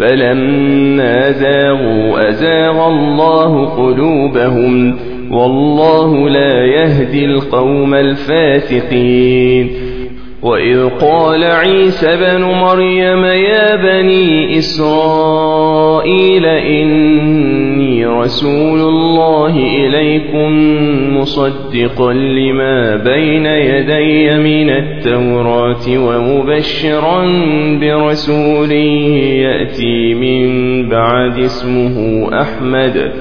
فلما زاغوا أزاغ الله قلوبهم والله لا يهدي القوم الفاسقين وإذ قال عيسى بن مريم يا بني إسرائيل إني رسول الله إليكم مصدقا لما بين يدي من التوراة ومبشرا برسول يأتي من بعد اسمه أحمد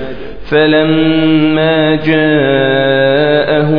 فلما جاءهم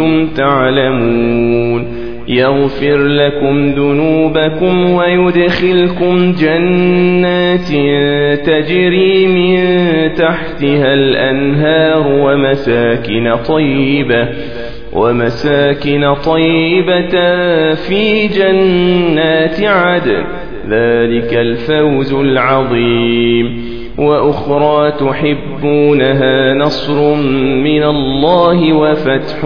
كنتم تعلمون. يغفر لكم ذنوبكم ويدخلكم جنات تجري من تحتها الأنهار ومساكن طيبة ومساكن طيبة في جنات عدن. ذلك الفوز العظيم. وأخرى تحبونها نصر من الله وفتح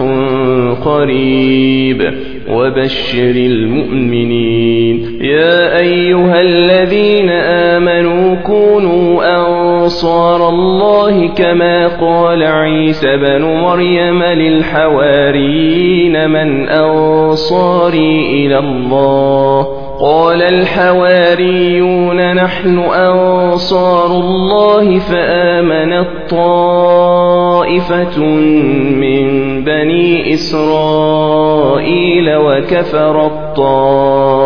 قريب. وبشر المؤمنين. يا أيها الذين آمنوا أنصار الله كما قال عيسى بن مريم للحواريين من أنصاري إلى الله. قال الحواريون نحن أنصار الله فآمنت طائفة من بني إسرائيل وكفر الطائفة.